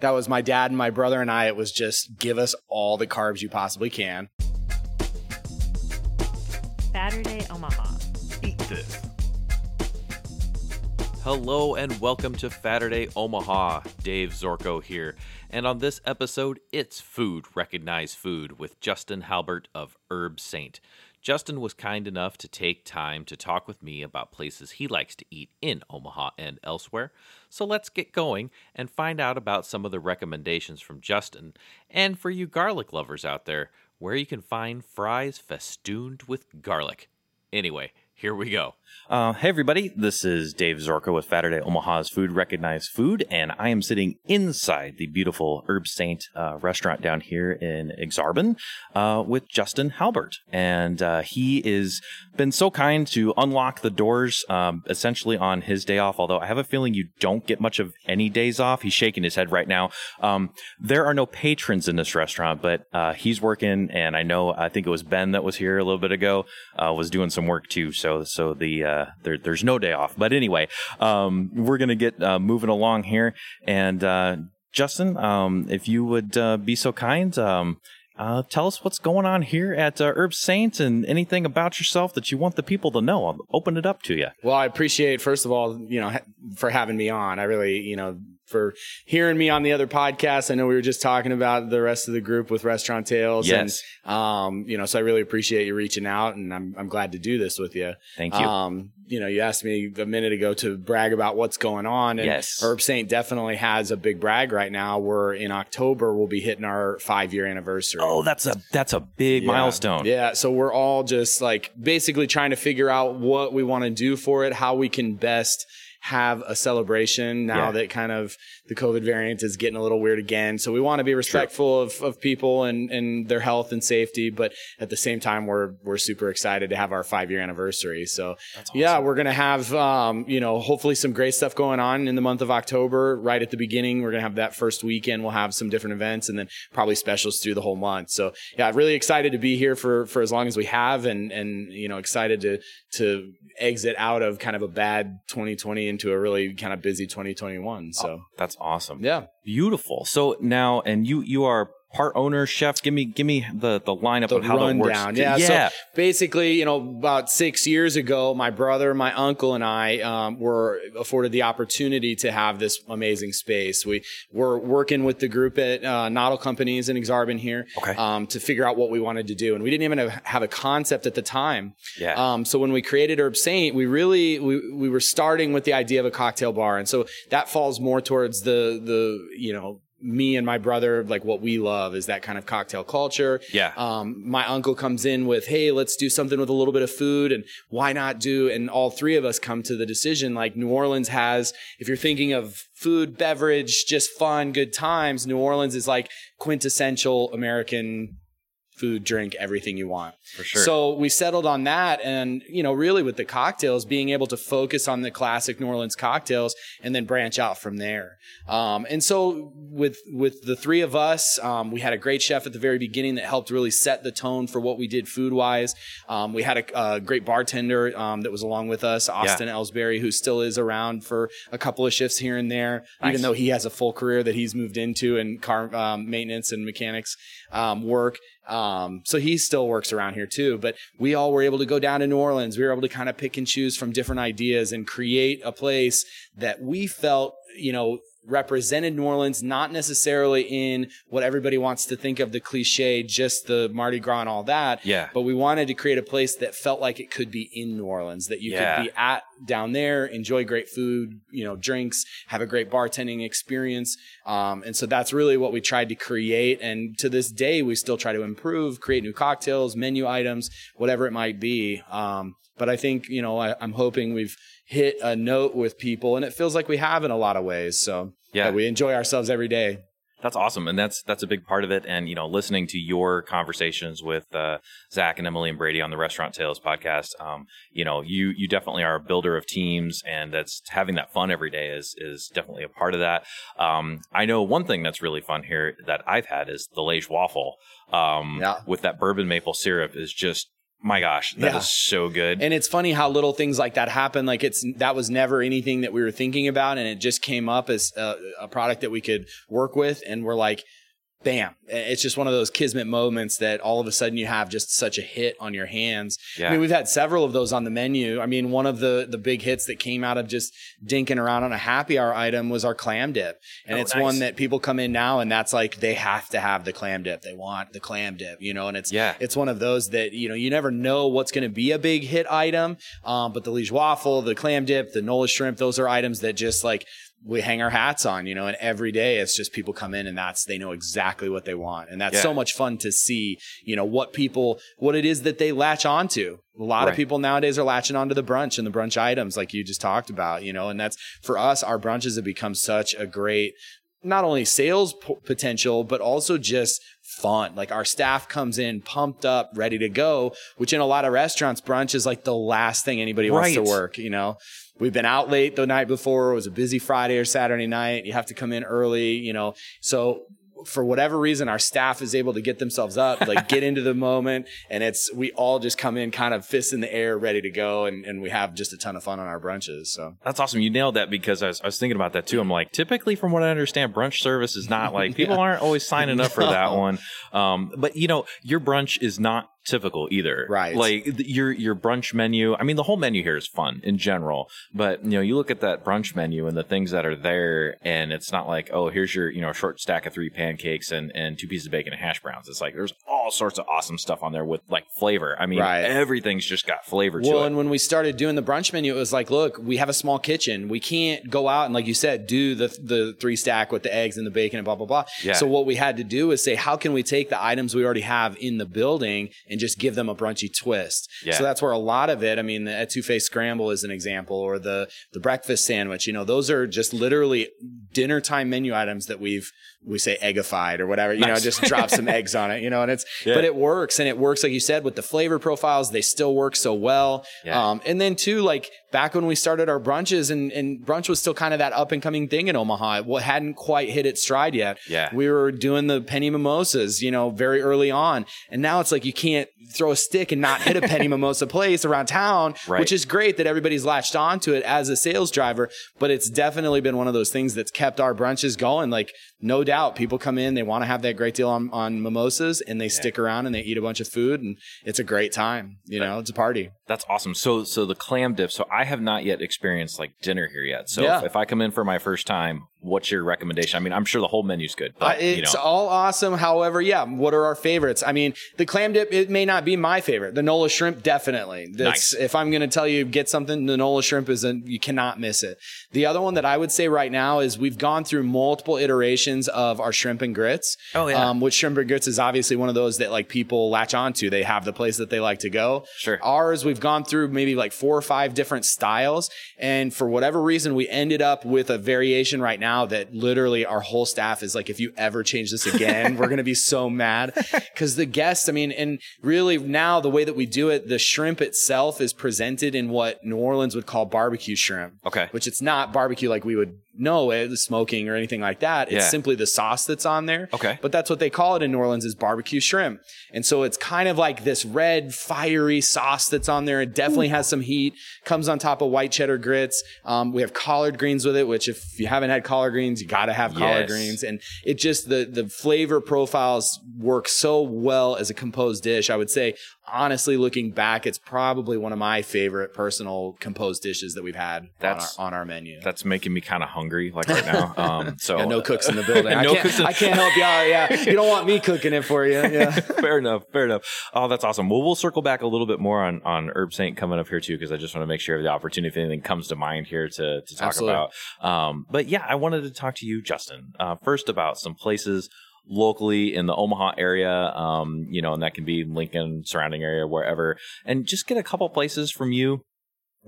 That was my dad and my brother and I. It was just give us all the carbs you possibly can. Saturday Omaha. Eat this. Hello and welcome to Saturday Omaha. Dave Zorko here. And on this episode, it's Food Recognize Food with Justin Halbert of Herbe Sainte. Justin was kind enough to take time to talk with me about places he likes to eat in Omaha and elsewhere. So let's get going and find out about some of the recommendations from Justin. And for you garlic lovers out there, where you can find fries festooned with garlic. Anyway, here we go. Uh, hey, everybody. This is Dave Zorko with Saturday Omaha's Food Recognized Food, and I am sitting inside the beautiful Herbe Sainte uh, restaurant down here in Aksarben uh, with Justin Halbert. And uh, he has been so kind to unlock the doors um, essentially on his day off, although I have a feeling you don't get much of any days off. He's shaking his head right now. Um, there are no patrons in this restaurant, but uh, he's working, and I know, I think it was Ben that was here a little bit ago, uh, was doing some work too. So, so the uh, there, there's no day off. But anyway, um, we're gonna get uh, moving along here. And uh, Justin, um, if you would uh, be so kind, um, uh, tell us what's going on here at Herbe Sainte and anything about yourself that you want the people to know. I'll open it up to you. Well, I appreciate first of all, you know, for having me on. I really, you know, for hearing me on the other podcast. I know we were just talking about the rest of the group with Restaurant Tales. Yes. And, um, you know, so I really appreciate you reaching out and I'm, I'm glad to do this with you. Thank you. Um, you know, you asked me a minute ago to brag about what's going on. And Yes. Herbe Sainte definitely has a big brag right now. We're in October, we'll be hitting our five year anniversary. Oh, that's a that's a big Yeah. milestone. Yeah. So we're all just like basically trying to figure out what we want to do for it, how we can best have a celebration now Yeah. that kind of the COVID variant is getting a little weird again. So we want to be respectful of, of people and, and their health and safety, but at the same time, we're, we're super excited to have our five year anniversary. So yeah, we're going to have, um, you know, hopefully some great stuff going on in the month of October. Right at the beginning, we're going to have that first weekend. We'll have some different events and then probably specials through the whole month. So yeah, really excited to be here for, for as long as we have and, and, you know, excited to, to exit out of kind of a bad 2020 into a really kind of busy 2021. So oh, That's awesome. yeah. Beautiful. So now, and you you are part owner, chef. Give me give me the the lineup the of how that works. Yeah. yeah. So basically, you know, about six years ago, my brother, my uncle, and I um, were afforded the opportunity to have this amazing space. We were working with the group at uh, Noddle Companies in Aksarben here Okay. um, to figure out what we wanted to do, and we didn't even have, have a concept at the time. Yeah. Um, so when we created Herbe Sainte, we really we, we were starting with the idea of a cocktail bar, and so that falls more towards the the you know me and my brother like what we love is that kind of cocktail culture. Yeah. Um, my uncle comes in with, hey, let's do something with a little bit of food, and why not do? And all three of us come to the decision like New Orleans has. If you're thinking of food, beverage, just fun, good times, New Orleans is like quintessential American food, drink, everything you want. For sure. So we settled on that. And, you know, really with the cocktails, being able to focus on the classic New Orleans cocktails and then branch out from there. Um, and so with, with the three of us, um, we had a great chef at the very beginning that helped really set the tone for what we did food wise. Um, we had a, a great bartender, um, that was along with us, Austin Ellsbury, who still is around for a couple of shifts here and there, Nice. even though he has a full career that he's moved into in car, um, maintenance and mechanics, um, work. Um, so he still works around here too, but we all were able to go down to New Orleans. We were able to kind of pick and choose from different ideas and create a place that we felt, you know, represented New Orleans, not necessarily in what everybody wants to think of the cliche, just the Mardi Gras and all that. Yeah. But we wanted to create a place that felt like it could be in New Orleans, that you Yeah. could be at down there, enjoy great food, you know, drinks, have a great bartending experience. Um, and so that's really what we tried to create. And to this day, we still try to improve, create new cocktails, menu items, whatever it might be. Um, but I think, you know, I, I'm hoping we've hit a note with people and it feels like we have in a lot of ways. So Yeah. we enjoy ourselves every day. That's awesome, and that's that's a big part of it. And you know, listening to your conversations with uh, Zach and Emily and Brady on the Restaurant Tales podcast, um, you know, you you definitely are a builder of teams, and that's having that fun every day is is definitely a part of that. Um, I know one thing that's really fun here that I've had is the Liege waffle um, Yeah. with that bourbon maple syrup is just My gosh, that is Yeah. so good. And it's funny how little things like that happen. Like it's that was never anything that we were thinking about, and it just came up as a, a product that we could work with, and we're like, bam! It's just one of those kismet moments that all of a sudden you have just such a hit on your hands. Yeah. I mean, we've had several of those on the menu. I mean, one of the the big hits that came out of just dinking around on a happy hour item was our clam dip, and Oh, it's nice. one that people come in now, and that's like they have to have the clam dip. They want the clam dip, you know, and it's Yeah. it's one of those that you know you never know what's going to be a big hit item. Um, but the Liege waffle, the clam dip, the Nola shrimp, those are items that just like we hang our hats on, you know. And every day it's just people come in and that's they know exactly what they want, and that's Yeah. so much fun to see. You know what people, what it is that they latch onto. A lot Right. of people nowadays are latching onto the brunch and the brunch items, like you just talked about, you know. And that's for us, our brunches have become such a great not only sales p- potential but also just fun like our staff comes in pumped up ready to go which in a lot of restaurants brunch is like the last thing anybody wants to work you know we've been out late the night before it was a busy friday or saturday night you have to come in early you know so for whatever reason our staff is able to get themselves up like get into the moment and it's we all just come in kind of fists in the air ready to go and, and we have just a ton of fun on our brunches so That's awesome. You nailed that because I was, I was thinking about that too. I'm like, typically, from what I understand, brunch service is not like people aren't always signing up for that one. Um, but you know, your brunch is not typical either. Right. Like your your brunch menu. I mean, the whole menu here is fun in general. But you know, you look at that brunch menu and the things that are there, and it's not like, oh, here's your you know short stack of three pancakes and and two pieces of bacon and hash browns. It's like there's all sorts of awesome stuff on there with like flavor. I mean, Right. everything's just got flavor to Well, it. and when we started doing the brunch menu, it was like, look, we have a small kitchen. We can't go out and, like you said, do the the three stack with the eggs and the bacon and blah blah blah. Yeah. So what we had to do is say, how can we take the items we already have in the building and just give them a brunchy twist? Yeah. So that's where a lot of it. I mean, the etouffee scramble is an example, or the the breakfast sandwich. You know, those are just literally dinner time menu items that we've we say eggified or whatever. You know, just drop some eggs on it. You know, and it's Yeah. but it works and it works like you said with the flavor profiles. They still work so well. Yeah. Um, and then too, like back when we started our brunches and, and brunch was still kind of that up and coming thing in Omaha. It hadn't quite hit its stride yet. Yeah. We were doing the penny mimosas, you know, very early on. And now it's like you can't throw a stick and not hit a penny mimosa place around town, Right. which is great that everybody's latched onto it as a sales driver. But it's definitely been one of those things that's kept our brunches going. Like, no doubt people come in, they want to have that great deal on, on mimosas and they stick around and they eat a bunch of food and it's a great time. You know, it's a party. That's awesome. So, so the clam dip. So, I have not yet experienced like dinner here yet. So, Yeah. if, if I come in for my first time, what's your recommendation? I mean, I'm sure the whole menu's good, Uh, but you it's know, all awesome. However, yeah, what are our favorites? I mean, the clam dip, it may not be my favorite. The Nola shrimp, definitely. That's, Nice. If I'm going to tell you, get something, the Nola shrimp is, a, you cannot miss it. The other one that I would say right now is we've gone through multiple iterations of our shrimp and grits. Oh, yeah. Um, which shrimp and grits is obviously one of those that like people latch onto. They have the place that they like to go. Sure. Ours, we've gone through maybe like four or five different styles. And for whatever reason, we ended up with a variation right now that literally our whole staff is like, if you ever change this again, we're going to be so mad. Cause the guests, I mean, and really now the way that we do it, the shrimp itself is presented in what New Orleans would call barbecue shrimp. Okay. Which it's not barbecue like we would know it, smoking or anything like that. It's Yeah. simply the sauce that's on there. Okay. But that's what they call it in New Orleans is barbecue shrimp. And so it's kind of like this red, fiery sauce that's on there. It definitely has some heat, comes on top of white cheddar grits. Um, we have collard greens with it, which if you haven't had collard greens, you got to have collard Yes. greens. And it just, the, the flavor profiles work so well as a composed dish. I would say, honestly, looking back, it's probably one of my favorite personal composed dishes that we've had That's- on, our, on our menu. that's making me kind of hungry, like right now. Um, so Yeah, no cooks in the building. I, can't, in- I can't help you out. Yeah, you don't want me cooking it for you. Yeah. fair enough. Fair enough. Oh, that's awesome. Well, we'll circle back a little bit more on on Herbe Sainte coming up here too, because I just want to make sure the opportunity if anything comes to mind here to to talk Absolutely. about. Um, but yeah, I wanted to talk to you, Justin, uh, first about some places locally in the Omaha area, um, you know, and that can be Lincoln surrounding area, wherever, and just get a couple places from you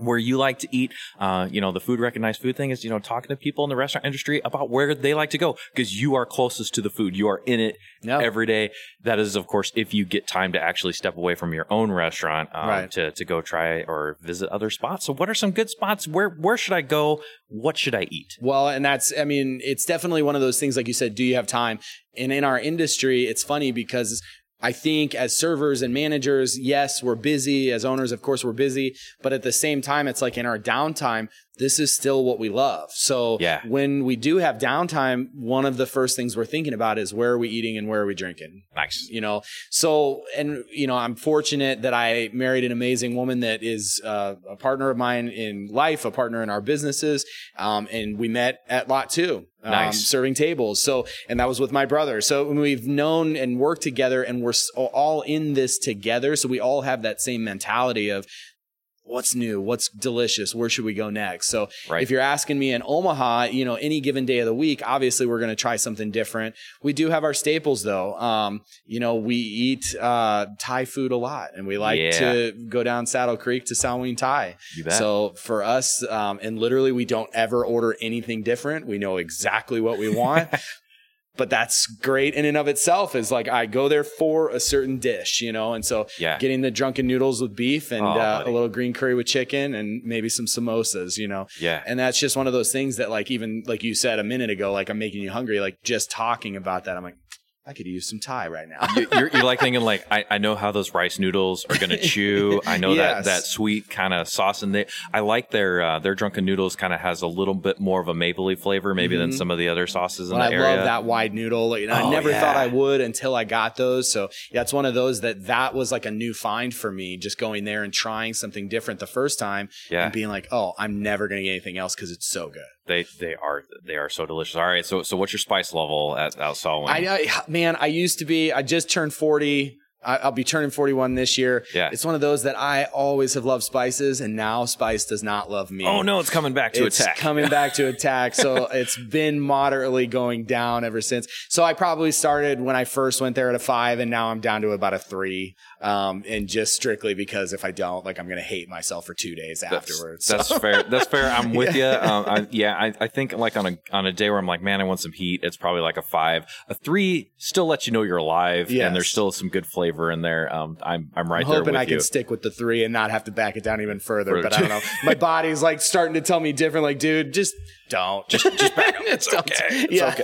where you like to eat. Uh, you know, the food recognized food thing is, you know, talking to people in the restaurant industry about where they like to go because you are closest to the food. You are in it Yeah. every day. That is, of course, if you get time to actually step away from your own restaurant um, Right. to, to go try or visit other spots. So what are some good spots? Where, where should I go? What should I eat? Well, and that's, I mean, it's definitely one of those things, like you said, do you have time? And in our industry, it's funny because I think as servers and managers, yes, we're busy. As owners, of course, we're busy. But at the same time, it's like in our downtime, this is still what we love. So Yeah. when we do have downtime, one of the first things we're thinking about is where are we eating and where are we drinking? Nice. you know so and you know i'm fortunate that i married an amazing woman that is uh, a partner of mine in life a partner in our businesses um, and we met at lot two um, Nice. serving tables so and that was with my brother so we've known and worked together and we're all in this together so we all have that same mentality of what's new? What's delicious? Where should we go next? So Right. if you're asking me in omaha you know any given day of the week obviously we're going to try something different. We do have our staples though. Um, you know we eat uh, thai food a lot and we like Yeah. to go down saddle creek to salween thai. You bet. so for us um, and literally we don't ever order anything different. We know exactly what we want but that's great in and of itself is like i go there for a certain dish you know and so Yeah. getting the drunken noodles with beef and Oh, uh, a little green curry with chicken and maybe some samosas you know Yeah. and that's just one of those things that like even like you said a minute ago like i'm making you hungry like just talking about that i'm like i could use some thai right now You- you're, you're like thinking like I, I know how those rice noodles are gonna chew. I know that Yes. that sweet kind of sauce in there. I like their uh, their drunken noodles kind of has a little bit more of a mapley flavor maybe than some of the other sauces in Well, the Mm-hmm. I area. love that wide noodle. And I Oh, never yeah. thought I would until I got those. So yeah, it's one of those that that was like a new find for me. Just going there and trying something different the first time, Yeah. and being like, oh, I'm never gonna get anything else because it's so good. They they are they are so delicious. All right, so so what's your spice level at Salween? I, I man, I used to be. I just turned forty. I, I'll be turning 41 this year. Yeah. It's one of those that I always have loved spices, and now spice does not love me. oh no, it's coming back to attack. it's attack. coming back to attack. So it's been moderately going down ever since. So I probably started when I first went there at a five, and now I'm down to about a three. Um, and just strictly because if I don't, like, I'm gonna hate myself for two days That's- afterwards. That's So- fair. That's fair. I'm with you. Um, I, yeah, I, I think like on a on a day where I'm like, man, I want some heat. It's probably like a five. A three still lets you know you're alive, Yes. and there's still some good flavor in there. Um, I'm I'm right I'm hoping I you. can stick with the three and not have to back it down even. Further. But I don't know. My body's like starting to tell me different. Like, dude, just don't. Just just back up. It's okay. It's yeah.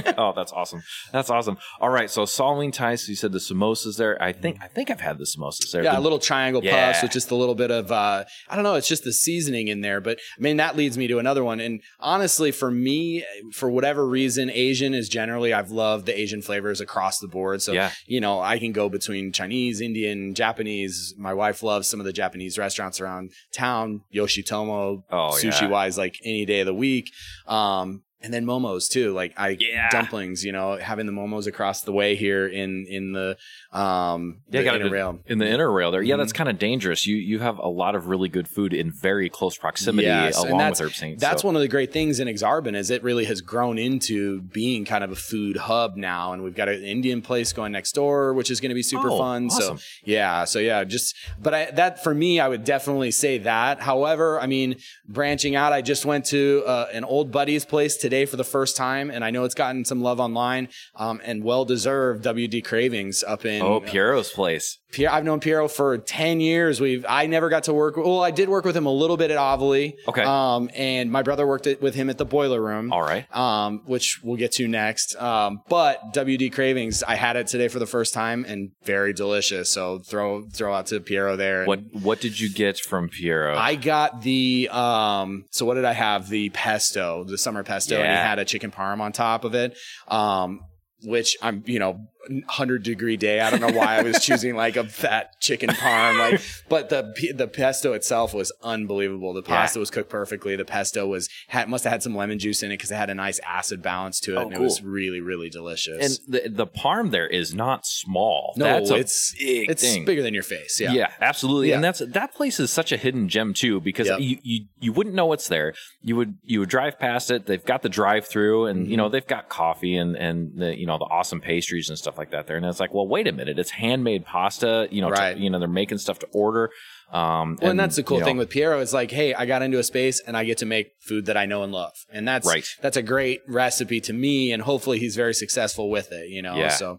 okay. oh, that's awesome. That's awesome. All right. So Thai. So you said the samosas there. I think I think I've had the samosas there. Yeah, The- a little triangle Yeah. puffs with just a little bit of uh I don't know, it's just the seasoning in there. But I mean that leads me to another one. And honestly, for me, for whatever reason, Asian is generally I've loved the Asian flavors across the board. So Yeah. you know, I can go between Chinese, Indian, Japanese. My wife loves some of the Japanese restaurants around town, Yoshitomo, Oh, sushi wise, like any day of the week. Um and then momos too, like I Yeah. dumplings. You know, having the momos across the way here in in the um Yeah, the got inner it rail. in the inner rail there. Yeah, Mhm. that's kind of dangerous. You you have a lot of really good food in very close proximity Yes, and along that's- with Herbe Sainte. That's so. one of the great things in Aksarben is it really has grown into being kind of a food hub now, and we've got an Indian place going next door, which is going to be super Oh, fun. awesome. So yeah, so yeah, just but I, that for me, I would definitely say that. However, I mean, branching out, I just went to uh, an old buddy's place today for the first time, and I know it's gotten some love online, um, and well deserved. WD Cravings up in Oh, Piero's place. I've known Piero for 10 years. We've, I never got to work. Well, I did work with him a little bit at Avoli. Okay. Um, and my brother worked it with him at the Boiler Room. All right. Um, which we'll get to next. Um, but WD Cravings, I had it today for the first time and very delicious. So throw, throw out to Piero there. And What what did you get from Piero? I got the, um, so what did I have? The pesto, the summer pesto, and he had a chicken parm on top of it. Um, which I'm, you know, hundred degree day. I don't know why I was choosing like a fat chicken parm, like, but the the pesto itself was unbelievable. The pasta was cooked perfectly. The pesto was had must have had some lemon juice in it because it had a nice acid balance to it, Oh, and cool. it was really really delicious. and the the parm there is not small. no, that's it's big it's thing. bigger than your face. Yeah, Yeah. absolutely. Yeah. And that's that place is such a hidden gem too because Yep. you, you you wouldn't know what's there. You would you would drive past it. They've got the drive through and you know Mm-hmm. they've got coffee and and the you know the awesome pastries and stuff like that there. And it's like, well, wait a minute, it's handmade pasta. You know, to- you know they're making stuff to order. Um, Well, and, that's the cool you know, thing with Piero is like, hey, I got into a space and I get to make food that I know and love, and that's Right. That's a great recipe to me, and hopefully he's very successful with it. You know, Yeah. so.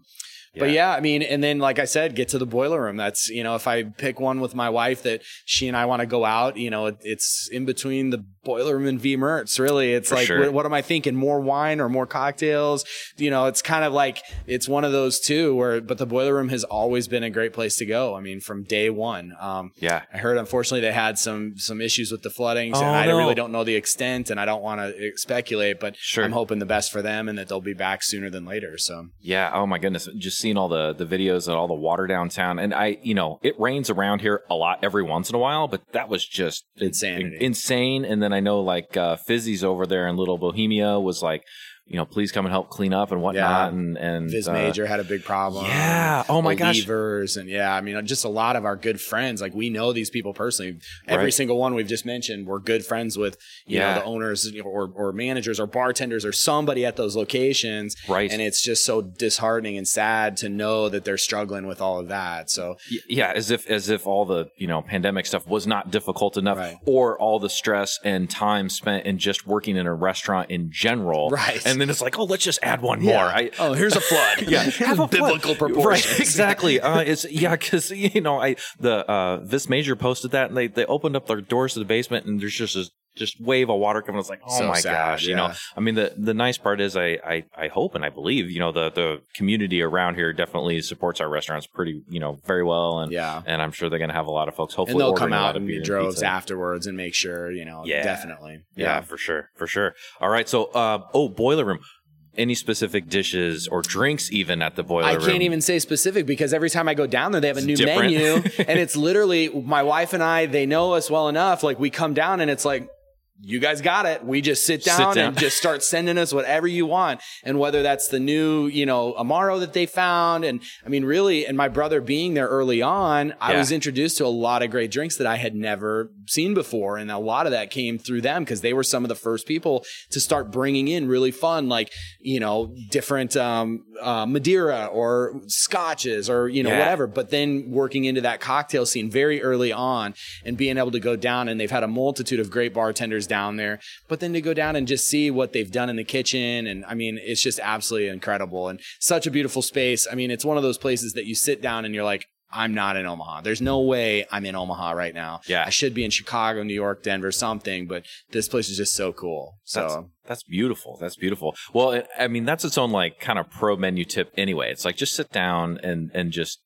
But yeah, I mean, and then like I said, get to the boiler room. That's you know, if I pick one with my wife that she and I want to go out, you know, it, it's in between the boiler room and V Mertz. Really, it's For like, sure. what, what am I thinking? More wine or more cocktails? You know, it's kind of like it's one of those two. Where, but the boiler room has always been a great place to go. I mean, from day one. Um, Yeah. I heard unfortunately they had some some issues with the floodings, Oh, and I no. really don't know the extent, and I don't want to speculate, but Sure. I'm hoping the best for them and that they'll be back sooner than later. So Yeah. Oh my goodness. Just seeing all the the videos and all the water downtown, and I, you know, it rains around here a lot every once in a while, but that was just Insanity. insane. And then I know like uh, Fizzy's over there in Little Bohemia was like, you know, please come and help clean up and whatnot. Yeah. And and Vis uh, Major had a big problem. Yeah. Oh my gosh. Believers and yeah, I mean, just a lot of our good friends. Like we know these people personally. Every Right. single one we've just mentioned, we're good friends with. You Yeah. know, the owners or or managers or bartenders or somebody at those locations. Right. And it's just so disheartening and sad to know that they're struggling with all of that. So yeah as if as if all the you know pandemic stuff was not difficult enough Right. or all the stress and time spent in just working in a restaurant in general Right. and then it's like oh let's just add one more I, oh, here's a flood. yeah, have a biblical flood. proportions. Right, exactly. Uh, it's yeah, because you know, I the uh, Vis Major posted that, and they they opened up their doors to the basement, and there's just this just wave of water coming. It's like, oh So my sad, gosh, you know. I mean, the the nice part is, I, I I hope and I believe, you know, the the community around here definitely supports our restaurants pretty, you know, very well, and Yeah. and I'm sure they're gonna have a lot of folks. Hopefully, and they'll come out in droves pizza. afterwards and make sure, you know, Yeah. definitely. Yeah, for sure, for sure. All right, so uh, oh, boiler room. Any specific dishes or drinks even at the boiler room. I room? can't even say specific because every time I go down there, they have a new different. menu, and it's literally my wife and I. They know us well enough. Like we come down, and it's like. You guys got it. We just sit Sit down, down. and just start sending us whatever you want. And whether that's the new, you know, Amaro that they found. And I mean, really, and my brother being there early on, I was introduced to a lot of great drinks that I had never seen before. And a lot of that came through them because they were some of the first people to start bringing in really fun, like, you know, different, um, uh, Madeira or scotches or, you know, Yeah. whatever. But then working into that cocktail scene very early on and being able to go down and they've had a multitude of great bartenders down there, but then to go down and just see what they've done in the kitchen. And I mean, it's just absolutely incredible and such a beautiful space. I mean, it's one of those places that you sit down and you're like, I'm not in Omaha. There's no way I'm in Omaha right now. Yeah. I should be in Chicago, New York, Denver, something, but this place is just so cool. So That's, that's beautiful. That's beautiful. Well, it, I mean, that's its own like kind of pro menu tip anyway. It's like just sit down and and just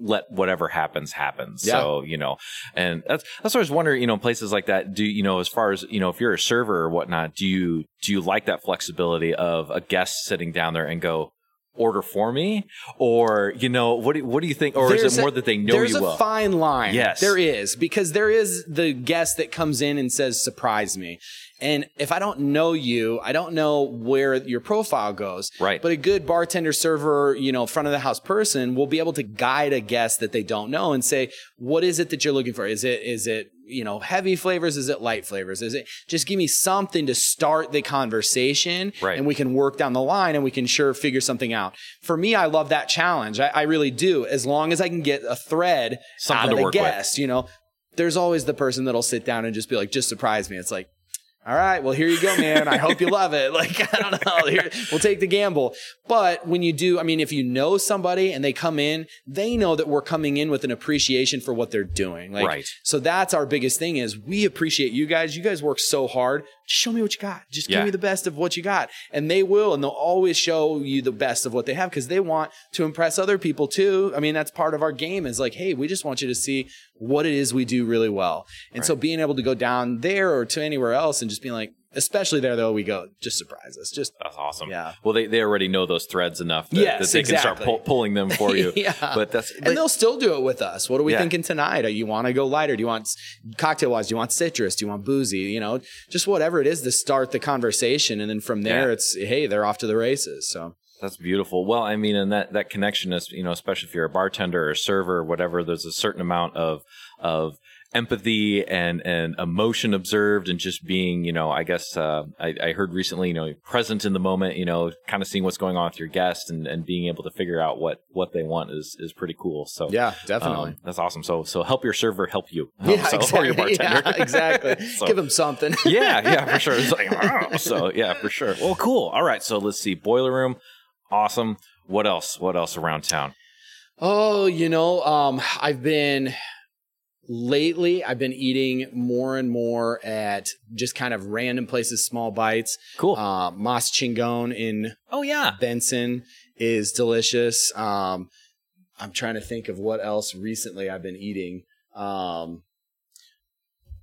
let whatever happens happen. So you know, and that's that's what I was wondering. You know, places like that. Do you know as far as you know, if you're a server or whatnot, do you do you like that flexibility of a guest sitting down there and go order for me, or you know, what do what do you think, or is There's it a- more that they know there's you a well? fine line. Yes. there is because there is the guest that comes in and says, "Surprise me," and if I don't know you, I don't know where your profile goes. Right. But a good bartender, server, you know, front of the house person will be able to guide a guest that they don't know and say, "What is it that you're looking for? Is it is it you know heavy flavors? Is it light flavors? Is it just give me something to start the conversation, Right. and we can work down the line and we can sure figure something out. For me, I love that challenge. I, I really do. As long as I can get a thread Something out to of the work with. guest, you know, there's always the person that'll sit down and just be like, just surprise me. It's like, all right, well, here you go, man. I hope you love it. Like, I don't know. Here, we'll take the gamble. But when you do, I mean, if you know somebody and they come in, they know that we're coming in with an appreciation for what they're doing. Like, Right. So that's our biggest thing is we appreciate you guys. You guys work so hard. Show me what you got. Just Yeah. give me the best of what you got. And they will, and they'll always show you the best of what they have because they want to impress other people too. I mean, that's part of our game is like, hey, we just want you to see what it is we do really well. And so being able to go down there or to anywhere else and just being like, especially there though, we go, just surprise us. Just That's awesome. Yeah. Well, they, they already know those threads enough that, Yes, that they can start pull, pulling them for you. Yeah. But that's and they'll still do it with us. What are we Yeah. thinking tonight? Do you want to go lighter? Do you want cocktail wise? Do you want citrus? Do you want boozy? You know, just whatever it is to start the conversation. And then from there, Yeah. it's, hey, they're off to the races. So That's beautiful. Well, I mean, and that that connection is, you know, especially if you're a bartender or a server or whatever, there's a certain amount of of empathy and and emotion observed and just being, you know, I guess uh, I, I heard recently, you know, present in the moment, you know, kind of seeing what's going on with your guest and, and being able to figure out what what they want is is pretty cool. So yeah, definitely. um, that's awesome. So so help your server help you. Um, yeah, so, exactly. Or your bartender. Yeah, exactly. So- Give them something. yeah, yeah, for sure. Like, so yeah, for sure. Well, cool. All right, so let's see. Boiler room, awesome. What else? What else around town? Oh, you know, um, I've been lately I've been eating more and more at just kind of random places, small bites. Cool. Uh, Mas Chingon in oh yeah. Benson is delicious. Um, I'm trying to think of what else recently I've been eating. Um,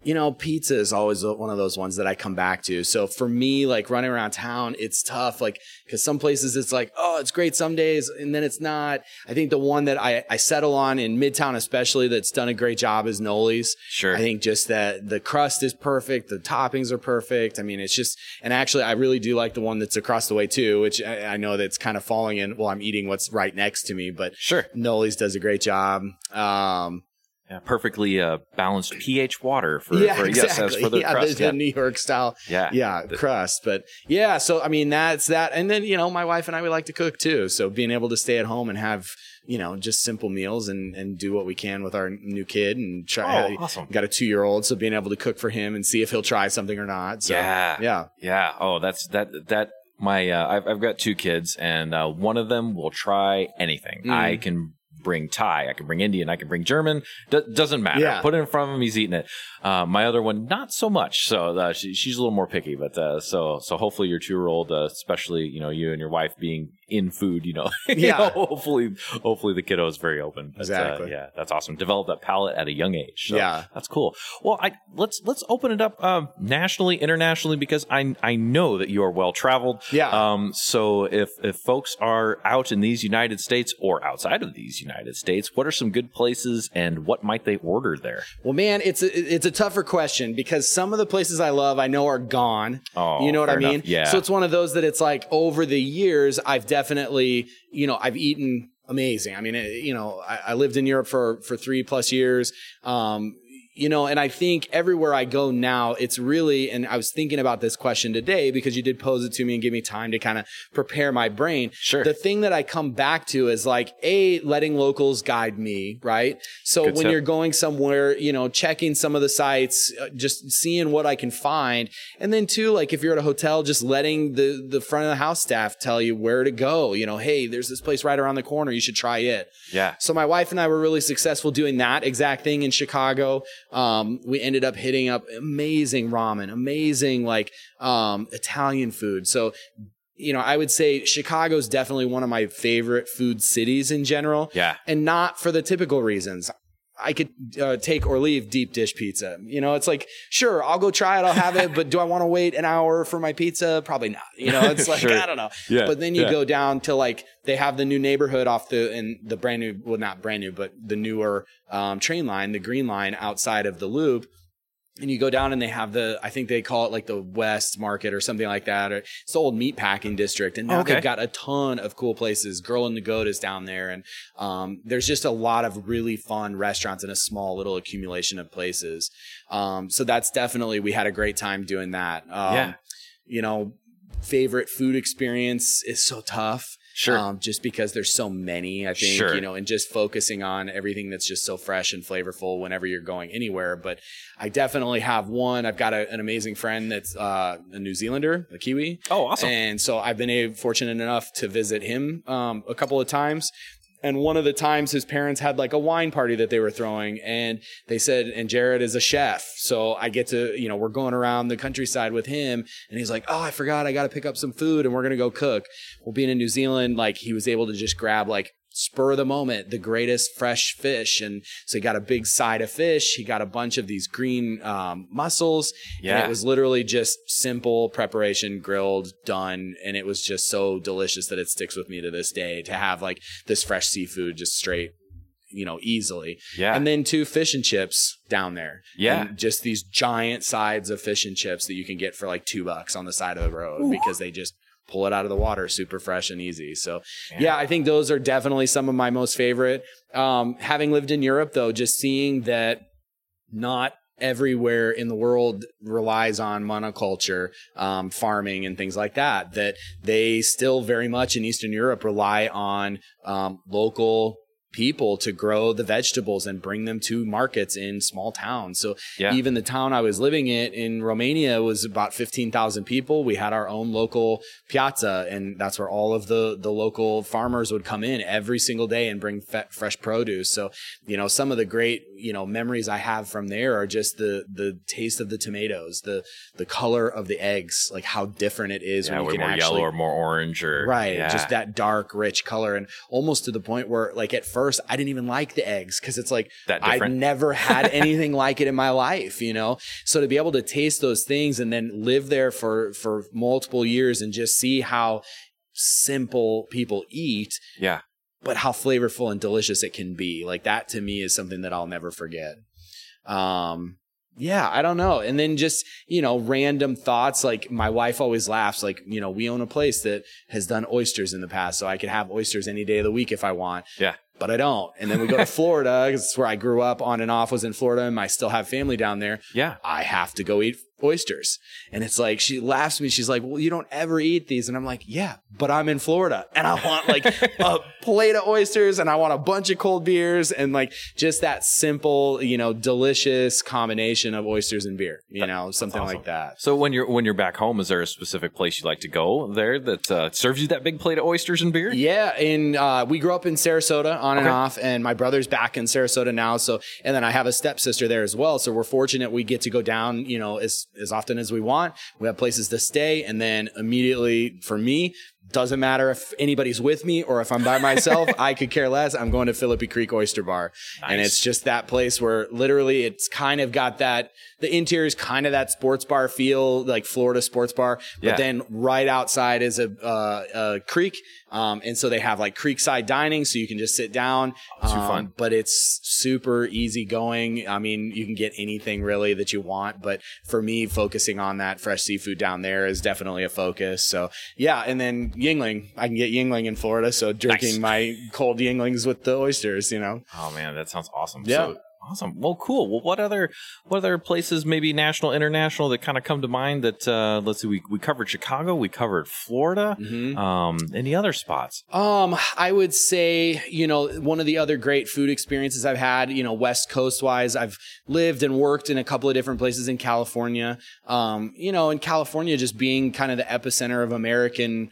you know, pizza is always one of those ones that I come back to. So for me, like running around town, it's tough. Like, cause some places it's like, oh, it's great some days, and then it's not. I think the one that I, I settle on in Midtown, especially, that's done a great job is Noli's. Sure. I think just that the crust is perfect, the toppings are perfect. I mean, it's just, and actually, I really do like the one that's across the way too, which I, I know that's kind of falling in. Well, I'm eating what's right next to me, but Sure. Noli's does a great job. Um, Yeah, perfectly uh, balanced pH water for, yeah, for exactly. yes, for the yeah, crust. the, yeah. the New York style. Yeah. yeah, The- crust. But yeah, so I mean, that's that. And then you know, my wife and I we like to cook too. So being able to stay at home and have you know just simple meals and and do what we can with our new kid and try. Oh, awesome. Got a two year old, so being able to cook for him and see if he'll try something or not. So, Yeah. yeah, Yeah. Oh, that's that that my uh, I've I've got two kids and uh, one of them will try anything. Mm. I can bring Thai, I can bring Indian, I can bring German. D- doesn't matter. Yeah. Put it in front of him, he's eating it. Uh, my other one, not so much. So uh, she, she's a little more picky. But uh, so so hopefully your two year old, uh, especially you know you and your wife being in food, you know, you Yeah. know, hopefully hopefully the kiddo is very open. But, uh, Exactly. yeah, that's awesome. Develop that palate at a young age. So Yeah. that's cool. Well, I let's let's open it up um, nationally, internationally, because I I know that you are well traveled. Yeah. Um. So if if folks are out in these United States or outside of these United States, what are some good places and what might they order there? Well, man, it's a it's a tougher question because some of the places I love I know are gone. Oh, you know what I mean? enough. Yeah. So it's one of those that it's like over the years I've definitely you know I've eaten amazing. I mean, it, you know, I, I lived in Europe for for three plus years. Um, you know, and I think everywhere I go now, it's really, and I was thinking about this question today because you did pose it to me and give me time to kind of prepare my brain. Sure. The thing that I come back to is like, A, letting locals guide me, right? So Good when tip. you're going somewhere, you know, checking some of the sites, uh, just seeing what I can find. And then two, like if you're at a hotel, just letting the, the front of the house staff tell you where to go. You know, hey, there's this place right around the corner. You should try it. Yeah. So my wife and I were really successful doing that exact thing in Chicago. Um, we ended up hitting up amazing ramen, amazing like um, Italian food. So you know, I would say Chicago's definitely one of my favorite food cities in general. Yeah. And not for the typical reasons. I could uh, take or leave deep dish pizza. You know, it's like, sure, I'll go try it, I'll have it, but do I want to wait an hour for my pizza? Probably not. You know, it's like, Sure. I don't know. Yeah, But then you yeah. go down to like, they have the new neighborhood off the, and the brand new, well, not brand new, but the newer um, train line, the green line outside of the loop. And you go down and they have the, I think they call it like the West Market or something like that. Or it's the old meat packing district. And now Okay. they've got a ton of cool places. Girl in the Goat is down there. And um, there's just a lot of really fun restaurants in a small little accumulation of places. Um, so that's definitely, we had a great time doing that. Um, Yeah. You know, favorite food experience is so tough. Sure. Um, just because there's so many, I think, Sure. you know, and just focusing on everything that's just so fresh and flavorful whenever you're going anywhere. But I definitely have one. I've got a, an amazing friend that's uh, a New Zealander, a Kiwi. Oh, awesome. And so I've been a, fortunate enough to visit him um, a couple of times. And one of the times his parents had like a wine party that they were throwing and they said, and Jared is a chef. So I get to, you know, we're going around the countryside with him and he's like, Oh, I forgot I got to pick up some food and we're to go cook. Well, being in New Zealand, like he was able to just grab like spur of the moment, the greatest fresh fish. And so he got a big side of fish. He got a bunch of these green um, mussels. Yeah. And it was literally just simple preparation, grilled, done. And it was just so delicious that it sticks with me to this day to have like this fresh seafood just straight, you know, easily. Yeah. And then two fish and chips down there. Yeah. And just these giant sides of fish and chips that you can get for like two bucks on the side of the road because they just pull it out of the water super fresh and easy. So yeah, I think those are definitely some of my most favorite. Um, having lived in Europe though, just seeing that not everywhere in the world relies on monoculture, um, farming and things like that, that they still very much in Eastern Europe rely on, um, local people to grow the vegetables and bring them to markets in small towns. So Yeah. even the town I was living in in Romania was about 15,000 people. We had our own local piazza and that's where all of the, the local farmers would come in every single day and bring fe- fresh produce. So, you know, some of the great, you know, memories I have from there are just the, the taste of the tomatoes, the, the color of the eggs, like how different it is Yeah, when you can more actually yellow or more orange or Right. Yeah. Just that dark, rich color. And almost to the point where, like, at first, I didn't even like the eggs because it's like, That I've never had anything like it in my life, you know? So to be able to taste those things and then live there for, for multiple years and just see how simple people eat, yeah. But how flavorful and delicious it can be. Like, that to me is something that I'll never forget. Um, yeah, I don't know. And then just, you know, random thoughts. Like my wife always laughs, like, you know, we own a place that has done oysters in the past. So I could have oysters any day of the week if I want. Yeah. But I don't. And then we go to Florida because it's where I grew up on and off was in Florida and I still have family down there. Yeah. I have to go eat oysters. And it's like, she laughs at me. She's like, well, you don't ever eat these. And I'm like, yeah, but I'm in Florida and I want like a plate of oysters and I want a bunch of cold beers and like just that simple, you know, delicious combination of oysters and beer, you know, something awesome. like that. So when you're when you're back home, is there a specific place you like to go there that uh, serves you that big plate of oysters and beer? Yeah, and uh, we grew up in Sarasota on and off, and my brother's back in Sarasota now. So, and then I have a stepsister there as well. So we're fortunate we get to go down, you know, as as often as we want. We have places to stay, and then immediately for me. Doesn't matter if anybody's with me or if I'm by myself. I could care less. I'm going to Philippi Creek Oyster Bar, and it's just that place where literally it's kind of got that. The interior is kind of that sports bar feel, like Florida sports bar. But Yeah. then right outside is a, uh, a creek. Um, and so they have like creekside dining, so you can just sit down. Too Um, fun. But it's super easy going. I mean, you can get anything really that you want. But for me, focusing on that fresh seafood down there is definitely a focus. So yeah. And then Yuengling, I can get Yuengling in Florida. So drinking my cold Yuenglings with the oysters, you know? Oh man, that sounds awesome. Yeah. So, awesome. Well, cool. Well, what other what other places, maybe national, international, that kind of come to mind? That uh, let's see, we we covered Chicago, we covered Florida. Mhm. Um, any other spots? Um, I would say, you know, one of the other great food experiences I've had, you know, West Coast wise, I've lived and worked in a couple of different places in California. Um, you know, in California, just being kind of the epicenter of American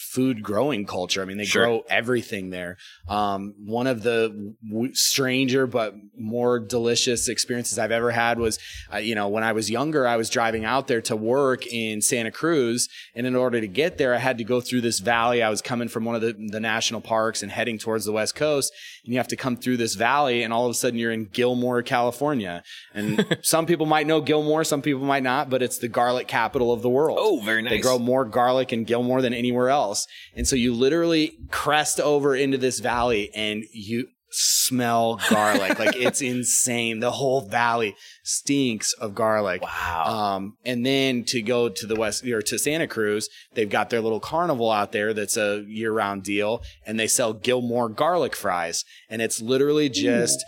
food growing culture. I mean, they Sure. grow everything there. Um, one of the w- stranger but more delicious experiences I've ever had was, uh, you know, when I was younger, I was driving out there to work in Santa Cruz, and in order to get there, I had to go through this valley. I was coming from one of the, the national parks and heading towards the west coast, and you have to come through this valley, and all of a sudden you're in Gilmore, California. And some people might know Gilmore, some people might not, but it's the garlic capital of the world. Oh, very nice. They grow more garlic in Gilmore than anywhere else. And so you literally crest over into this valley and you smell garlic. like it's insane. The whole valley stinks of garlic. Wow. Um, and then to go to the west or to Santa Cruz, they've got their little carnival out there that's a year round deal and they sell Gilmore garlic fries. And it's literally just,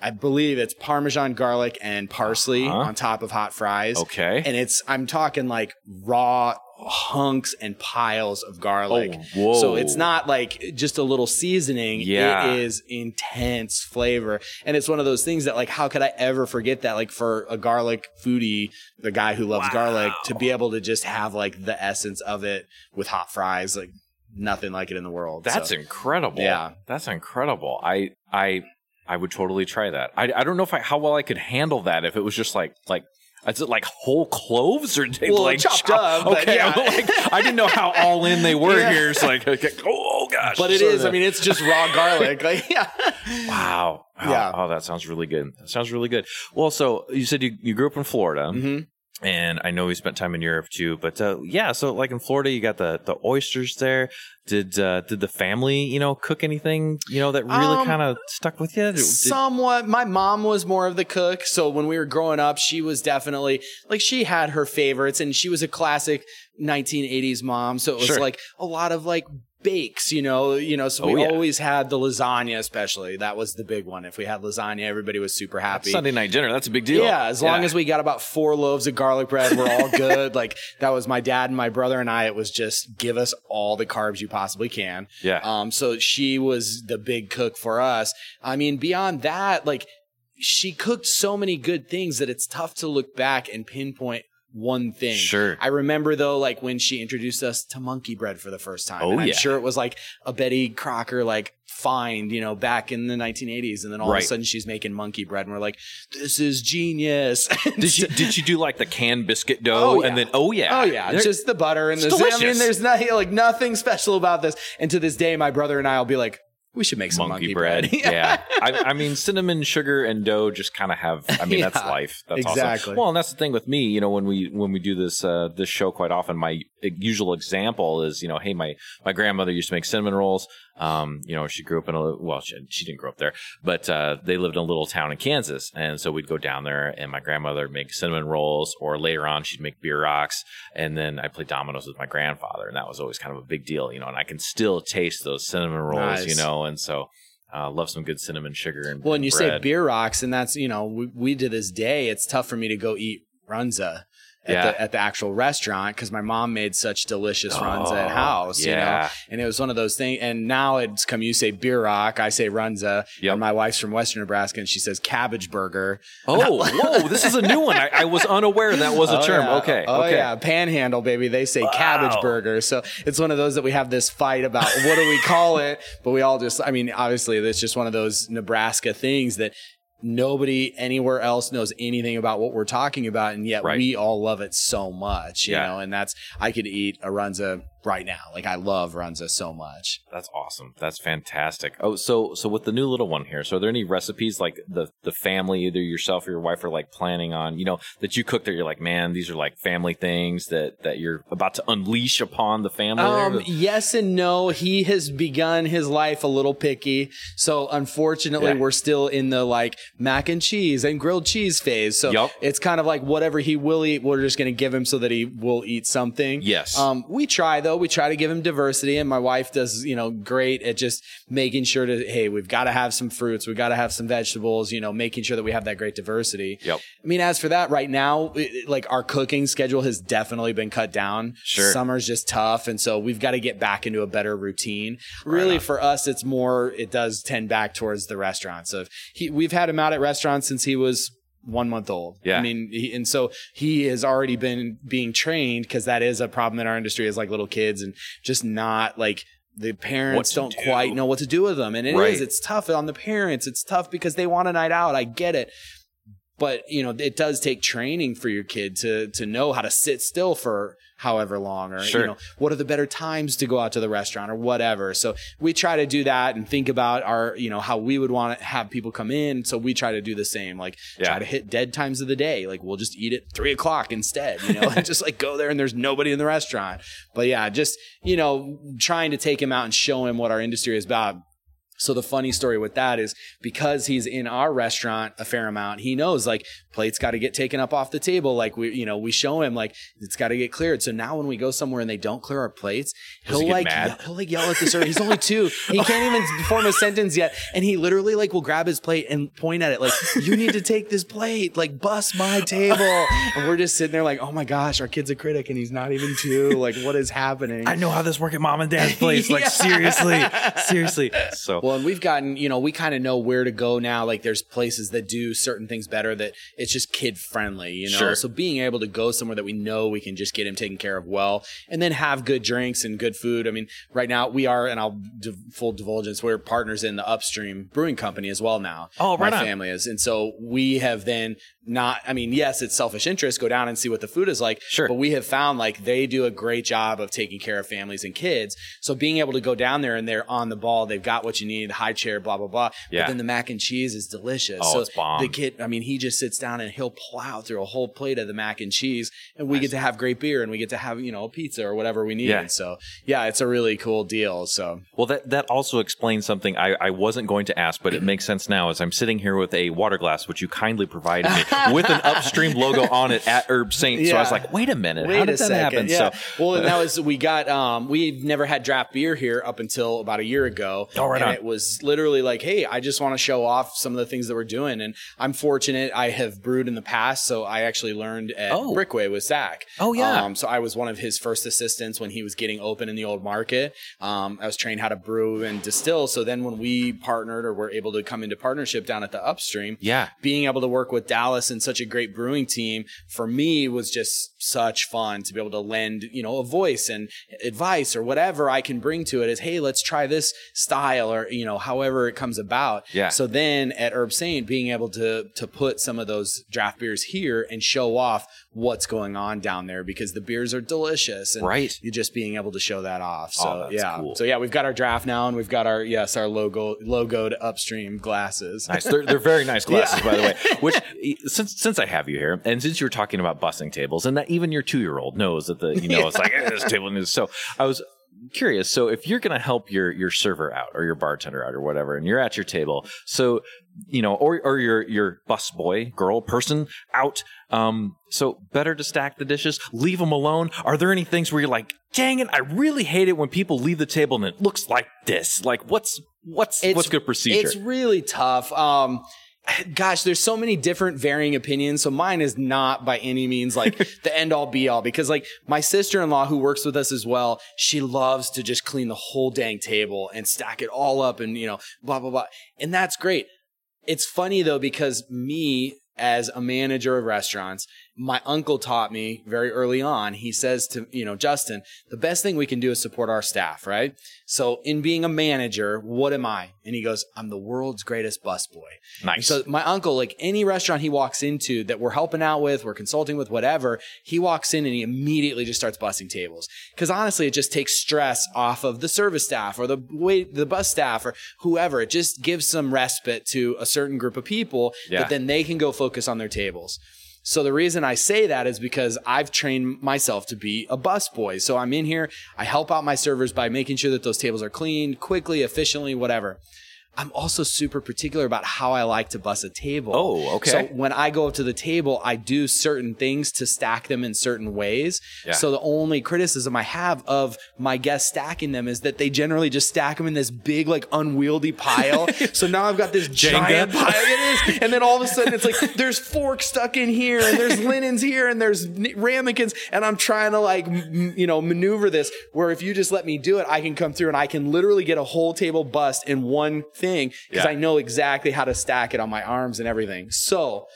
I believe it's Parmesan garlic and parsley Uh-huh. on top of hot fries. okay. And it's, I'm talking like raw hunks and piles of garlic. Oh, whoa. So it's not like just a little seasoning. Yeah. It is intense flavor. And it's one of those things that like, how could I ever forget that? Like for a garlic foodie, the guy who loves garlic to be able to just have like the essence of it with hot fries, like nothing like it in the world. That's So, incredible. Yeah. That's incredible. I I I would totally try that. I, I don't know if I how well I could handle that if it was just like like is it like whole cloves or Well, like chopped chop- up, Okay, yeah. Like, I didn't know how all in they were Yeah. here. It's like okay, oh gosh, but it So is, I mean, it's just raw garlic. Like, yeah. wow, Wow. Yeah. Oh, that sounds really good. That sounds really good. Well, so you said you, you grew up in Florida. hmm and I know we spent time in Europe too. But uh, yeah, so like in Florida, you got the the oysters there. Did uh, did the family you know cook anything you know that really Um, kind of stuck with you? Did- Somewhat. My mom was more of the cook. So when we were growing up, she was definitely like she had her favorites and she was a classic 1980s mom. So it was Sure. like a lot of like bakes, you know, you know, so Oh, we yeah. always had the lasagna, especially. That was the big one. If we had lasagna, everybody was super happy. Sunday night dinner. That's a big deal. Yeah, as long as we got about four loaves of garlic bread, we're all good. like that was my dad and my brother and I. It was just give us all the carbs you possibly can. Yeah. Um. So she was the big cook for us. I mean, beyond that, like she cooked so many good things that it's tough to look back and pinpoint one thing. Sure. I remember though, like when she introduced us to monkey bread for the first time. Oh, I'm yeah. sure it was like a Betty Crocker like find, you know, back in the 1980s, and then all Right. of a sudden she's making monkey bread, and we're like, this is genius. Did she did you do like the canned biscuit dough Oh, yeah. and then oh yeah Oh yeah, There- just the butter and the. I mean, there's not like nothing special about this. And to this day, my brother and I will be like, we should make some monkey, monkey, bread. bread. yeah, I, I mean cinnamon, sugar, and dough just kind of have. I mean that's life. That's exactly. Awesome. Well, and that's the thing with me. You know, when we when we do this uh, this show quite often, my usual example is you know, hey, my my grandmother used to make cinnamon rolls. Um, you know, she grew up in a well, she, she didn't grow up there, but uh, they lived in a little town in Kansas, and so we'd go down there, and my grandmother make cinnamon rolls, or later on she'd make bierocks, and then I played dominoes with my grandfather, and that was always kind of a big deal, you know. And I can still taste those cinnamon rolls, you know, and so. Uh, love some good cinnamon sugar and Well, and you say bierocks, and that's you know, we, we to this day, it's tough for me to go eat runza. At, Yeah. the, at the actual restaurant because my mom made such delicious runs Oh, at house, you know, and it was one of those things. And now it's come, you say bierock, I say runza, Yep. and my wife's from Western Nebraska, and she says cabbage burger. Oh, whoa! This is a new one. I, I was unaware that was a Oh, term. yeah. Okay, Oh okay. yeah, panhandle baby. They say Wow. cabbage burger. So it's one of those that we have this fight about what do we call it? But we all just I mean, obviously it's just one of those Nebraska things that nobody anywhere else knows anything about what we're talking about and yet Right. we all love it so much, you Yeah. know, and that's I could eat a runza right now. Like I love runza so much. That's awesome. That's fantastic. Oh, so so with the new little one here, so are there any recipes like the the family, either yourself or your wife, are like planning on, you know, that you cook that you're like, man, these are like family things that that you're about to unleash upon the family? Um, yes and no. He has begun his life a little picky. So unfortunately, Yeah. we're still in the like mac and cheese and grilled cheese phase. So Yup. it's kind of like whatever he will eat, we're just going to give him so that he will eat something. Yes. Um, we try though. We try to give him diversity and my wife does, you know, great at just making sure to, Hey, we've got to have some fruits. We've got to have some vegetables, you know, making sure that we have that great diversity. Yep. I mean, as for that, right now, it- like our cooking schedule has definitely been cut down. Sure. Summer's just tough. And so we've got to get back into a better routine. Really, on. for us, it's more, it does tend back towards the restaurant. So he, we've had him out at restaurants since he was one month old. Yeah. I mean, he, and so he has already been being trained because that is a problem in our industry is like little kids and just not like, the parents don't do. quite know what to do with them. And it is, Right. it's tough on the parents. It's tough because they want a night out. I get it but you know it does take training for your kid to to know how to sit still for however long or Sure. you know what are the better times to go out to the restaurant or whatever. So we try to do that and think about our you know how we would want to have people come in. So we try to do the same like Yeah. try to hit dead times of the day. Like we'll just eat at three o'clock instead you know and just like go there and there's nobody in the restaurant. But yeah just you know trying to take him out and show him what our industry is about. So the funny story with that is because he's in our restaurant a fair amount, he knows like plates got to get taken up off the table. Like we, you know, we show him like it's got to get cleared. So now when we go somewhere and they don't clear our plates, Does he'll he like mad? yell- he'll like yell at the server. He's only two. He can't even form a sentence yet, and he literally like will grab his plate and point at it like you need to take this plate, like bust my table. And we're just sitting there like, oh my gosh, our kid's a critic and he's not even two. Like what is happening? I know how this work at mom and dad's place. Like Yeah. seriously, seriously. So Well, and we've gotten, you know, we kind of know where to go now. Like there's places that do certain things better that it's just kid friendly, you know? Sure. So being able to go somewhere that we know we can just get him taken care of well and then have good drinks and good food. I mean, right now we are, and I'll do full divulgence, we're partners in the Upstream Brewing Company as well now. Oh, right My on. family is. And so we have then not, I mean, yes, it's selfish interest, go down and see what the food is like. Sure. But we have found like they do a great job of taking care of families and kids. So being able to go down there and they're on the ball, they've got what you need high chair, blah blah blah. Yeah. But then the mac and cheese is delicious. Oh, so it's bomb. the kid, I mean, he just sits down and he'll plow through a whole plate of the mac and cheese, and we get to have great beer and we get to have you know pizza or whatever we need. Yeah. So yeah, it's a really cool deal. So Well, that that also explains something I, I wasn't going to ask, but it makes sense now as I'm sitting here with a water glass, which you kindly provided me with an upstream logo on it at Herbe Sainte. So I was like, wait a minute, Wait how a did that second. happen? Yeah. So well, and that was we got. Um, we've never had draft beer here up until about a year ago. Oh, right and on. it was literally like, hey, I just want to show off some of the things that we're doing, and I'm fortunate. I have brewed in the past, so I actually learned at Oh. Brickway with Zach. Oh, yeah. Um, so I was one of his first assistants when he was getting open in the old market. Um, I was trained how to brew and distill. So then when we partnered or were able to come into partnership down at the upstream, yeah, being able to work with Dallas and such a great brewing team for me was just such fun to be able to lend, you know, a voice and advice or whatever I can bring to it is, hey, let's try this style or, you know, however it comes about. Yeah. So then at Herbe Sainte, being able to to put some of those draft beers here and show off what's going on down there because the beers are delicious and Right. you just being able to show that off. Oh, so Oh, yeah. cool. So yeah, we've got our draft now and we've got our yes, our logo logoed upstream glasses. Nice. They're, they're very nice glasses, by the way. Which, since since I have you here, and since you were talking about bussing tables, and that even your two year old knows that the you know it's like eh, this table needs. So I was curious. So if you're going to help your your server out or your bartender out or whatever, and you're at your table, so you know, or or your your bus boy, girl, person out. Um, so better to stack the dishes, leave them alone. Are there any things where you're like, dang it, I really hate it when people leave the table and it looks like this. Like, what's what's what's good procedure? It's really tough. Um, gosh, there's so many different varying opinions. So mine is not by any means like the end all be all because like my sister-in-law who works with us as well, she loves to just clean the whole dang table and stack it all up and, you know, blah, blah, blah. And that's great. It's funny though, because me as a manager of restaurants, my uncle taught me very early on. He says to, you know, Justin, the best thing we can do is support our staff, right? So in being a manager, what am I? And he goes, I'm the world's greatest busboy. nice. So my uncle, like any restaurant he walks into that we're helping out with, we're consulting with, whatever, he walks in and he immediately just starts bussing tables. Because honestly, it just takes stress off of the service staff or the wait, the bus staff or whoever. It just gives some respite to a certain group of people Yeah. that then they can go focus on their tables. So the reason I say that is because I've trained myself to be a bus boy. So I'm in here, I help out my servers by making sure that those tables are cleaned quickly, efficiently, whatever. I'm also super particular about how I like to bus a table. Oh, okay. So when I go up to the table, I do certain things to stack them in certain ways. Yeah. So the only criticism I have of my guests stacking them is that they generally just stack them in this big, like unwieldy pile. so now I've got this giant pile. It is. And then all of a sudden it's like there's forks stuck in here and there's linens here and there's ramekins. And I'm trying to like, m- you know, maneuver this where if you just let me do it, I can come through and I can literally get a whole table bust in one thing because Yeah. I know exactly how to stack it on my arms and everything. So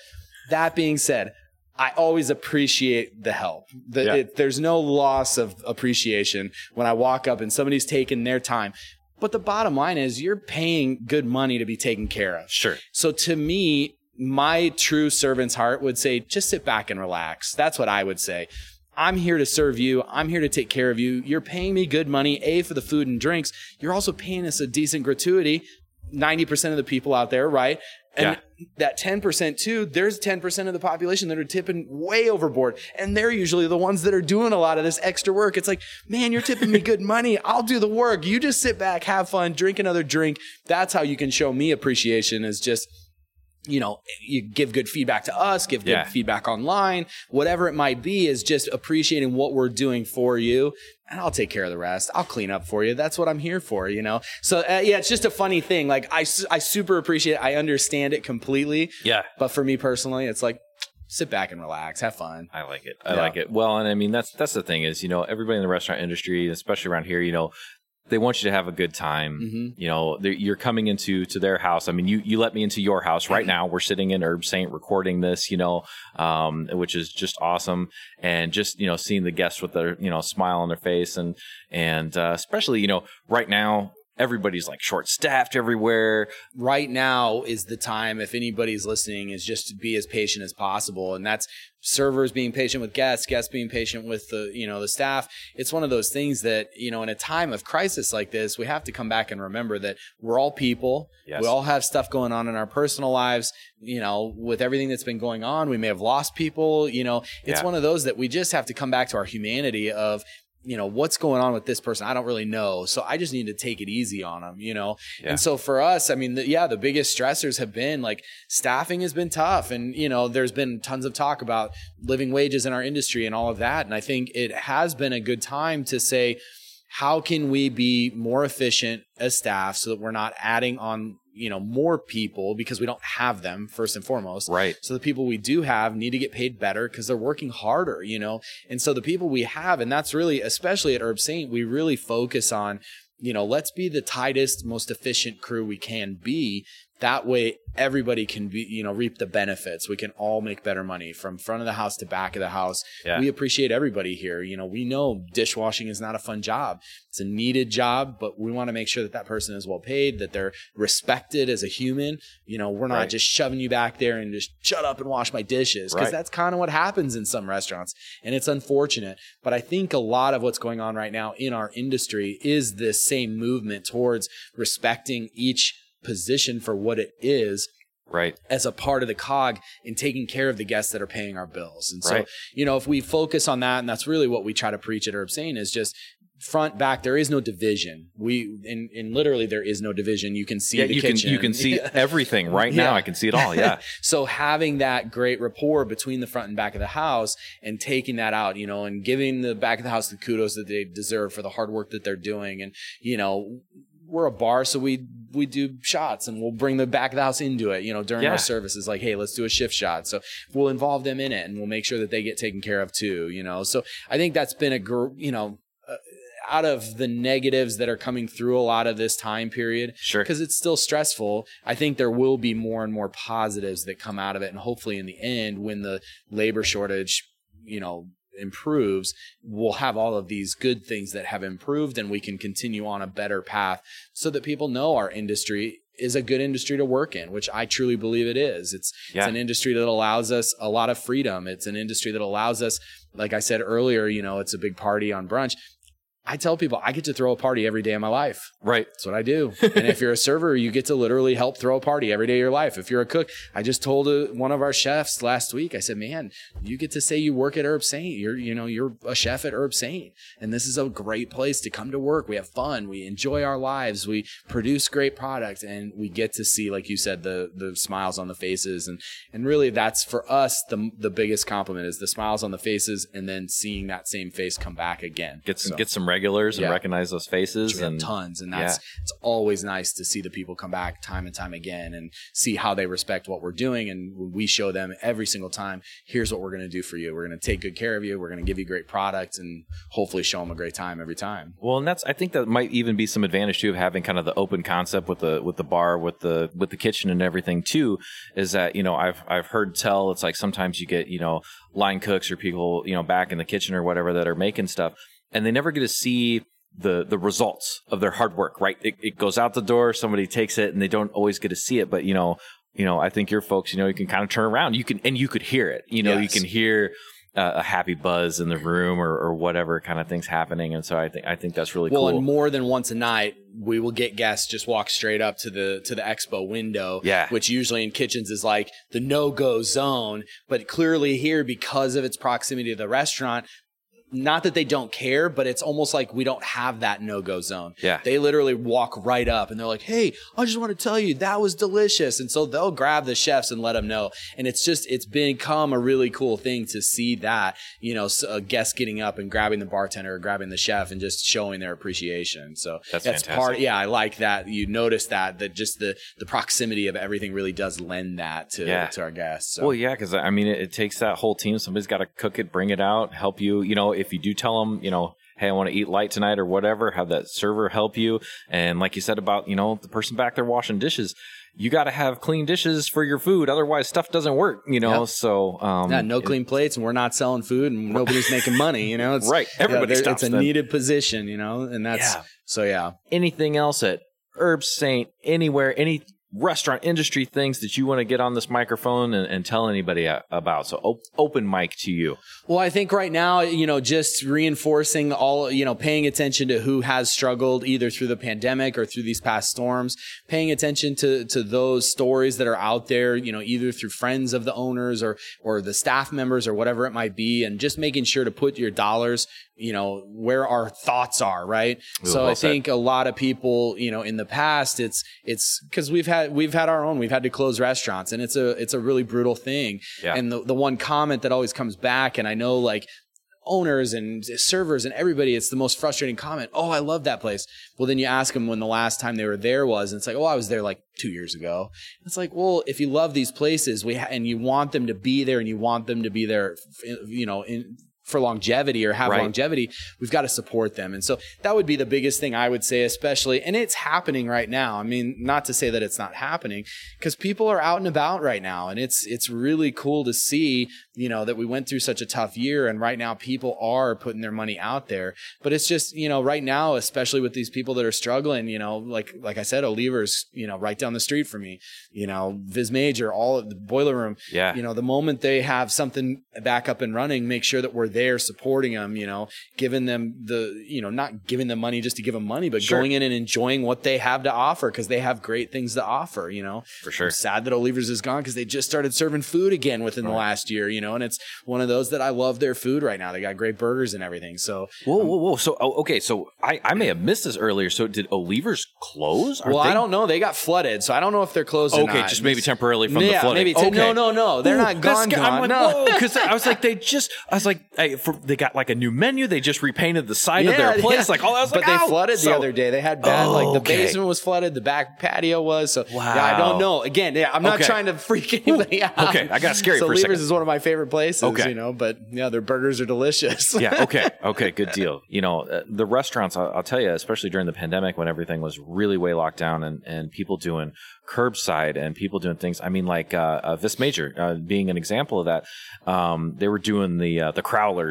that being said, I always appreciate the help. The, Yeah. it, there's no loss of appreciation when I walk up and somebody's taking their time. But the bottom line is you're paying good money to be taken care of. Sure. So to me, my true servant's heart would say, just sit back and relax. That's what I would say. I'm here to serve you. I'm here to take care of you. You're paying me good money, A, for the food and drinks. You're also paying us a decent gratuity. 90% of the people out there, right? And that 10% too, there's 10% of the population that are tipping way overboard. And they're usually the ones that are doing a lot of this extra work. It's like, man, you're tipping me good money. I'll do the work. You just sit back, have fun, drink another drink. That's how you can show me appreciation is just, you know, you give good feedback to us, give good Yeah. feedback online, whatever it might be, is just appreciating what we're doing for you. And I'll take care of the rest. I'll clean up for you. That's what I'm here for, you know? So, uh, yeah, it's just a funny thing. Like, I, I super appreciate it. I understand it completely. Yeah. But for me personally, it's like, sit back and relax, have fun. I like it. I Yeah. like it. Well, and I mean that's that's the thing is, you know, everybody in the restaurant industry, especially around here, you know, they want you to have a good time. Mhm. You know, you're coming into to their house. I mean, you you let me into your house right now. We're sitting in Herbe Sainte recording this, you know, um, which is just awesome. And just you know, seeing the guests with their you know smile on their face, and and uh, especially you know, right now everybody's like short staffed everywhere. right now is the time if anybody's listening is just to be as patient as possible and that's servers being patient with guests guests being patient with the you know the staff it's one of those things that you know in a time of crisis like this we have to come back and remember that we're all people Yes. we all have stuff going on in our personal lives you know with everything that's been going on we may have lost people you know it's Yeah. one of those that we just have to come back to our humanity of you know what's going on with this person? I don't really know. So i just need to take it easy on them you know? Yeah. and so for us i mean the, yeah the biggest stressors have been like staffing has been tough. And you know there's been tons of talk about living wages in our industry and all of that. And i think it has been a good time to say how can we be more efficient as staff so that we're not adding on you know more people because we don't have them first and foremost Right. so the people we do have need to get paid better because they're working harder, you know? And so the people we have, and that's really, especially at Herbe Sainte, we really focus on, you know, let's be the tightest, most efficient crew we can be. That way everybody can be, you know, reap the benefits. We can all make better money from front of the house to back of the house. Yeah. We appreciate everybody here. You know, we know dishwashing is not a fun job. It's a needed job, but we want to make sure that that person is well paid, that they're respected as a human. You know, we're not Right. just shoving you back there and just shut up and wash my dishes because Right. that's kind of what happens in some restaurants and it's unfortunate. But I think a lot of what's going on right now in our industry is this same movement towards respecting each position for what it is Right. as a part of the cog in taking care of the guests that are paying our bills. And so, Right. you know, if we focus on that, and that's really what we try to preach at Herbe Sainte is just front back. There is no division. We and, and literally there is no division. You can see Yeah, the you kitchen. can you can see everything right now. I can see it all. Yeah. so having that great rapport between the front and back of the house and taking that out, you know, and giving the back of the house the kudos that they deserve for the hard work that they're doing. And, you know, we're a bar, so we we do shots and we'll bring the back of the house into it, you know, during Yeah. our services. Like, hey, let's do a shift shot. So we'll involve them in it and we'll make sure that they get taken care of too, you know. So I think that's been a gr- you know, uh, out of the negatives that are coming through a lot of this time period, Sure. because it's still stressful. I think there will be more and more positives that come out of it, and hopefully, in the end, when the labor shortage, you know, improves, we'll have all of these good things that have improved, and we can continue on a better path, so that people know our industry is a good industry to work in, which I truly believe it is. It's Yeah. it's an industry that allows us a lot of freedom. It's an industry that allows us, like I said earlier, you know, it's a big party on brunch. I tell people I get to throw a party every day of my life. Right. That's what I do. and if you're a server, you get to literally help throw a party every day of your life. If you're a cook, I just told uh one of our chefs last week. I said, "Man, you get to say you work at Herbe Sainte. You're, you know, you're a chef at Herbe Sainte, and this is a great place to come to work. We have fun. We enjoy our lives. We produce great product, and we get to see, like you said, the the smiles on the faces. And and really, that's for us the the biggest compliment is the smiles on the faces, and then seeing that same face come back again. Get some So- get some regulars and Yeah. recognize those faces and tons and that's it's always nice to see the people come back time and time again and see how they respect what we're doing. And we show them every single time here's what we're going to do for you. We're going to take good care of you. We're going to give you great product and hopefully show them a great time every time. Well, and that's I think that might even be some advantage too of having kind of the open concept with the with the bar with the with the kitchen and everything too is that you know I've I've heard tell it's like sometimes you get you know line cooks or people you know back in the kitchen or whatever that are making stuff and they never get to see the the results of their hard work right? It, it goes out the door somebody takes it and they don't always get to see it but you know you know I think your folks you know you can kind of turn around. You can and you could hear it. You know you can hear uh, a happy buzz in the room or, or whatever kind of things happening and so I think I think that's really well cool. Well, and more than once a night we will get guests just walk straight up to the to the expo window Yeah. which usually in kitchens is like the no-go zone but clearly here because of its proximity to the restaurant not that they don't care, but it's almost like we don't have that no go zone. Yeah. They literally walk right up and they're like, Hey, I just want to tell you that was delicious. And so they'll grab the chefs and let them know. And it's just, it's become a really cool thing to see that, you know, a guest getting up and grabbing the bartender or grabbing the chef and just showing their appreciation. So That's part. Yeah. I like that. You notice that, that just the, the proximity of everything really does lend that to, Yeah. to our guests. So. Well, yeah, because I mean, it, it takes that whole team. Somebody's got to cook it, bring it out, help you. You know, if you do tell them, you know, hey, I want to eat light tonight or whatever, have that server help you. And like you said about, you know, the person back there washing dishes, you got to have clean dishes for your food. Otherwise, stuff doesn't work, you know? Yep. So, um, Yeah, no clean plates, and we're not selling food, and nobody's making money. You know, it's Right. Everybody It's a then. needed position, you know, and that's Yeah. so. Yeah, anything else at Herbe Sainte, anywhere, any restaurant industry things that you want to get on this microphone and, and tell anybody about. So op- open mic to you. Well, I think right now, you know, just reinforcing all, you know, paying attention to who has struggled either through the pandemic or through these past storms, paying attention to, to those stories that are out there, you know, either through friends of the owners or, or the staff members or whatever it might be. And just making sure to put your dollars, you know, where our thoughts are, right? Ooh, so well I said. think a lot of people, you know, in the past, it's, it's cause we've had, we've had our own, we've had to close restaurants and it's a, it's a really brutal thing. Yeah. And the, the one comment that always comes back, and I know like owners and servers and everybody, it's the most frustrating comment. Oh, I love that place. Well, then you ask them when the last time they were there was, and it's like, oh, I was there like two years ago. It's like, well, if you love these places, we ha- and you want them to be there, and you want them to be there, f- you know, in for longevity or have Right. longevity, we've got to support them. And so that would be the biggest thing I would say, especially, and it's happening right now. I mean, not to say that it's not happening because people are out and about right now. And it's, it's really cool to see, you know, that we went through such a tough year and right now people are putting their money out there. But it's just, you know, right now, especially with these people that are struggling, you know, like, like I said, O'Leaver's, you know, right down the street from me, you know, Vis Major, all of the boiler room, Yeah. you know, the moment they have something back up and running, make sure that we're there supporting them, you know, giving them the, you know, not giving them money just to give them money, but Sure. going in and enjoying what they have to offer because they have great things to offer, you know. For sure. I'm sad that O'Leaver's is gone because they just started serving food again within the last year, you know, and it's one of those that I love their food right now. They got great burgers and everything. So, Whoa, whoa, whoa. So, oh, okay. So I, I may have missed this earlier. So did O'Leaver's close? Are well, they- I don't know. They got flooded, so I don't know if they're closed Okay, just maybe temporarily from the flooding. maybe. Okay. No, no, no. They're Ooh, not gone. gone. I'm like, no. because I was like, they just, I was like, I, for, they got like a new menu. They just repainted the side of their place. Like, oh, I was but like, they ow. flooded So- the other day. They had bad, Oh, like the okay. basement was flooded, the back patio was. So yeah, I don't know. Again, yeah, I'm not Okay. trying to freak anybody out. okay, I got scared so for Lever's is one of my favorite places. Okay. you know, but yeah, their burgers are delicious. yeah. Okay. Okay. Good deal. You know, uh, the restaurants, I'll, I'll tell you, especially during the pandemic when everything was really way locked down and, and people doing curbside and people doing things. I mean, like uh, uh, Vis Major uh, being an example of that. Um, they were doing the uh, the crowlers uh,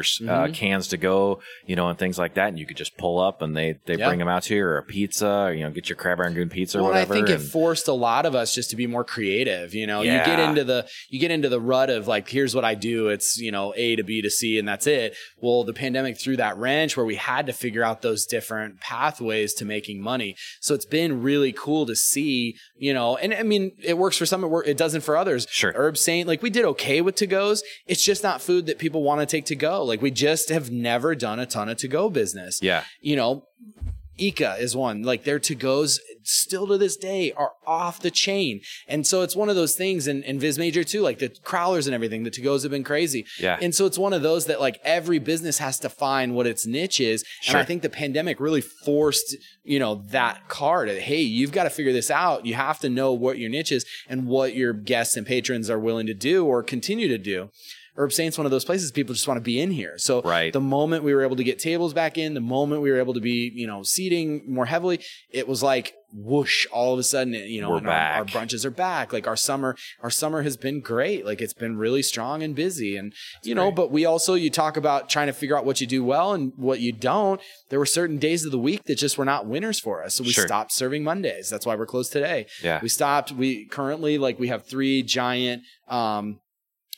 Mm-hmm. cans to go, you know, and things like that. And you could just pull up and they they Yeah. bring them out to you or a pizza, or, you know, get your crab rangoon pizza or Well, and I whatever. think it forced a lot of us just to be more creative. You know, you get into the you get into the rut of like, here's what I do. It's you know A to B to C, and that's it. Well, the pandemic threw that wrench where we had to figure out those different pathways to making money. So it's been really cool to see. You know, and I mean, it works for some, it, work, it doesn't for others. Sure. Herbe Sainte, like we did okay with to goes. It's just not food that people want to take to go. Like we just have never done a ton of to go business yeah. you know, Ika is one. Like their to goes still to this day are off the chain. And so it's one of those things and, and Vis Major too, like the crowlers and everything, the to goes have been crazy. Yeah. And so it's one of those that like every business has to find what its niche is. Sure. And I think the pandemic really forced, you know, that card. Hey, you've got to figure this out. You have to know what your niche is and what your guests and patrons are willing to do or continue to do. Herbe Sainte's one of those places people just want to be in here. So Right. the moment we were able to get tables back in, the moment we were able to be, you know, seating more heavily, it was like whoosh, all of a sudden, you know, our, our brunches are back. Like our summer, our summer has been great. Like it's been really strong and busy. And, you know, great. but we also, you talk about trying to figure out what you do well and what you don't. There were certain days of the week that just were not winners for us. So we Sure. stopped serving Mondays. That's why we're closed today. Yeah. We stopped. We currently, like, we have three giant, um,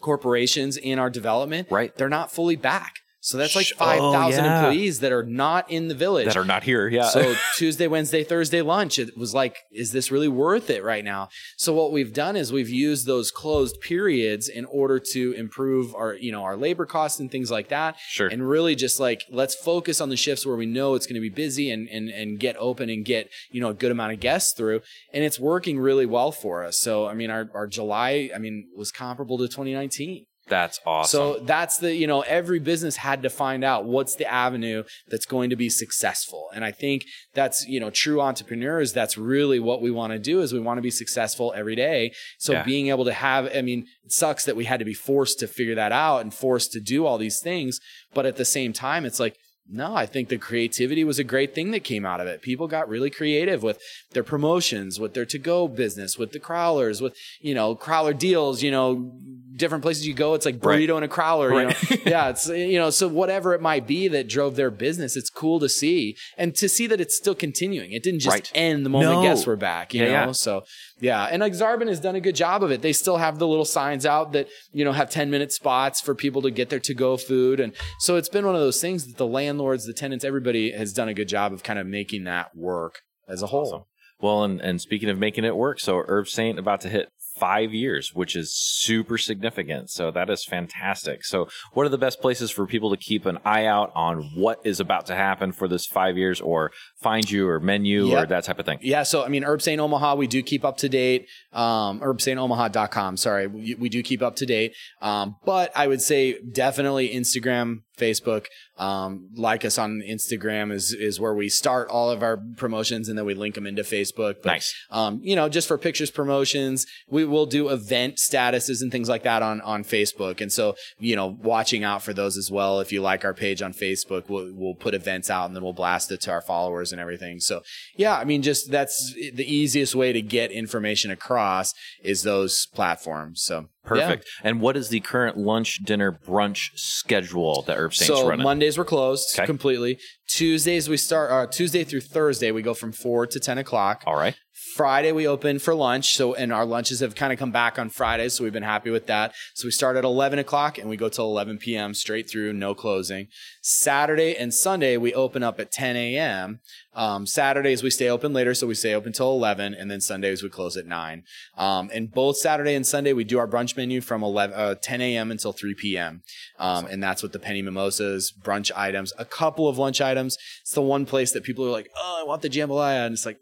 corporations in our development. Right. They're not fully back. So that's like Sh- oh, 5,000 yeah. employees that are not in the village. That are not here. Yeah. So Tuesday, Wednesday, Thursday lunch, it was like, is this really worth it right now? So what we've done is we've used those closed periods in order to improve our, you know, our labor costs and things like that. Sure. And really just like, let's focus on the shifts where we know it's going to be busy and, and, and get open and get, you know, a good amount of guests through. And it's working really well for us. So, I mean, our, our July, I mean, was comparable to 2019. That's awesome. So that's the, you know, every business had to find out what's the avenue that's going to be successful. And I think that's, you know, true entrepreneurs, that's really what we want to do is we want to be successful every day. So Yeah. being able to have, I mean, it sucks that we had to be forced to figure that out and forced to do all these things. But at the same time, it's like, no, I think the creativity was a great thing that came out of it. People got really creative with their promotions, with their to go business, with the crowlers, with, you know, crowler deals, you know, different places you go, it's like Right. burrito and a crowler. Right. You know? yeah, it's you know, so whatever it might be that drove their business, it's cool to see and to see that it's still continuing. It didn't just Right. end the moment No. guests were back. You Yeah, know, yeah. so yeah, and Aksarben has done a good job of it. They still have the little signs out that you know have ten minute spots for people to get their to go food, and so it's been one of those things that the landlords, the tenants, everybody has done a good job of kind of making that work as a whole. Awesome. Well, and, and speaking of making it work, so Herbe Sainte about to hit five years, which is super significant. So that is fantastic. So, what are the best places for people to keep an eye out on what is about to happen for this five years, or find you, or menu, or that type of thing? Yeah, so I mean, Herbe Sainte Omaha, we do keep up to date. Um, herbsaintomaha.com. Sorry, we, we do keep up to date. Um, but I would say definitely Instagram, Facebook. Um, like us on Instagram is is where we start all of our promotions, and then we link them into Facebook. But, Nice. Um, you know, just for pictures promotions, we will do event statuses and things like that on on Facebook. And so, you know, watching out for those as well. If you like our page on Facebook, we'll we'll put events out and then we'll blast it to our followers and everything. So yeah, I mean, just that's the easiest way to get information across is those platforms. So Perfect. And what is the current lunch, dinner, brunch schedule that Herbe Sainte's so running? Mondays we're closed Okay. completely. Tuesdays we start. Uh, Tuesday through Thursday we go from four to ten o'clock. All right. Friday we open for lunch. So and our lunches have kind of come back on Fridays, so we've been happy with that. So we start at eleven o'clock and we go till eleven p.m. straight through, no closing. Saturday and Sunday we open up at ten a.m. Um, Saturdays we stay open later, so we stay open till eleven, and then Sundays we close at nine. Um, and both Saturday and Sunday we do our brunch menu from 11, uh, 10 a.m. until three p.m. Um, and that's with the penny mimosas, brunch items, a couple of lunch items. It's the one place that people are like, "Oh, I want the jambalaya," and it's like,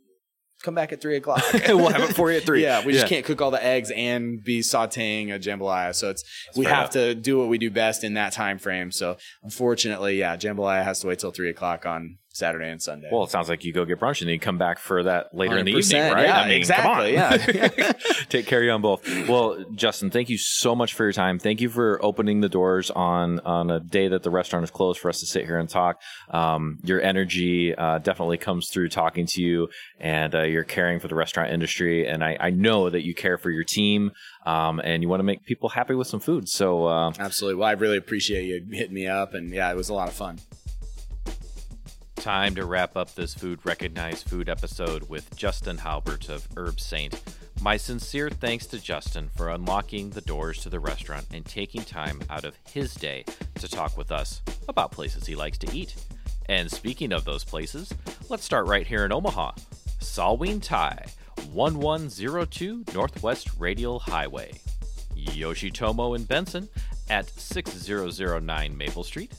come back at three o'clock. we'll have it for you at three. Yeah, we just can't cook all the eggs and be sautéing a jambalaya. So it's we have to do what we do best in that time frame. So unfortunately, yeah, jambalaya has to wait till three o'clock on Saturday and Sunday. Well, it sounds like you go get brunch and then you come back for that later in the evening, right? yeah, I mean, exactly, Come on. yeah. Take care of you on both. Well, Justin, thank you so much for your time. Thank you for opening the doors on on a day that the restaurant is closed for us to sit here and talk. Um, your energy uh, definitely comes through talking to you, and uh, you're caring for the restaurant industry. And I, I know that you care for your team, um, and you want to make people happy with some food. So. Uh, Absolutely. Well, I really appreciate you hitting me up, and yeah, it was a lot of fun. Time to wrap up this Food Recognized Food episode with Justin Halbert of Herbe Sainte. My sincere thanks to Justin for unlocking the doors to the restaurant and taking time out of his day to talk with us about places he likes to eat. And speaking of those places, let's start right here in Omaha. Salween Thai, 1102 Northwest Radial Highway. Yoshitomo in Benson at 6009 Maple Street.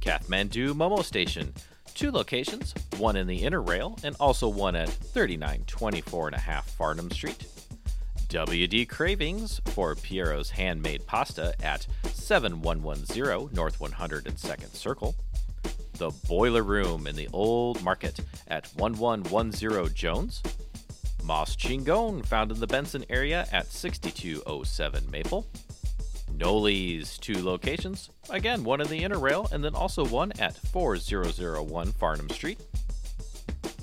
Kathmandu Momo Station. Two locations, one in the inner rail and also one at 3924 and a half Farnam Street. WD Cravings for Piero's Handmade Pasta at 7110 North 102nd Circle. The Boiler Room in the Old Market at 1110 Jones. Mas Chingon found in the Benson area at 6207 Maple. Noli's two locations. Again, one in the inner rail, and then also one at 4001 Farnam Street.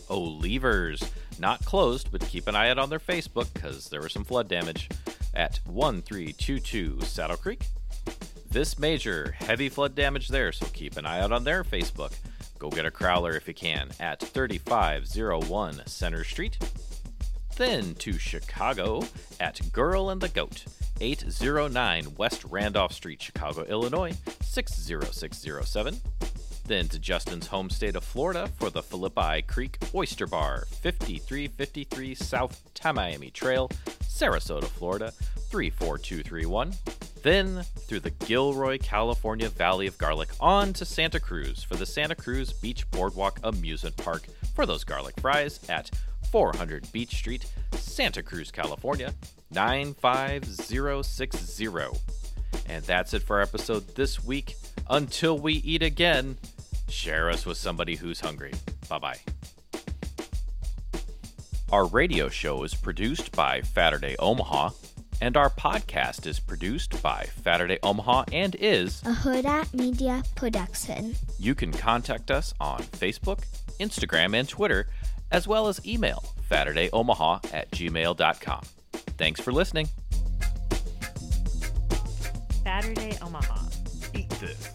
O'Leavers, not closed, but keep an eye out on their Facebook because there was some flood damage at 1322 Saddle Creek. Vis Major, heavy flood damage there, so keep an eye out on their Facebook. Go get a crowler if you can at 3501 Center Street. Then to Chicago at Girl and the Goat, 809 West Randolph Street, Chicago, Illinois, 60607. Then to Justin's home state of Florida for the Philippi Creek Oyster Bar, 5353 South Tamiami Trail, Sarasota, Florida, 34231. Then through the Gilroy, California Valley of Garlic on to Santa Cruz for the Santa Cruz Beach Boardwalk Amusement Park for those garlic fries at 400 Beach Street, Santa Cruz, California, 95060. And that's it for our episode this week. Until we eat again, share us with somebody who's hungry. Bye bye. Our radio show is produced by Saturday Omaha, and our podcast is produced by Saturday Omaha and is a Huda Media Production. you can contact us on Facebook, Instagram, and Twitter, as well as email SaturdayOmaha at gmail.com. Thanks for listening. Saturday, Omaha. Eat this.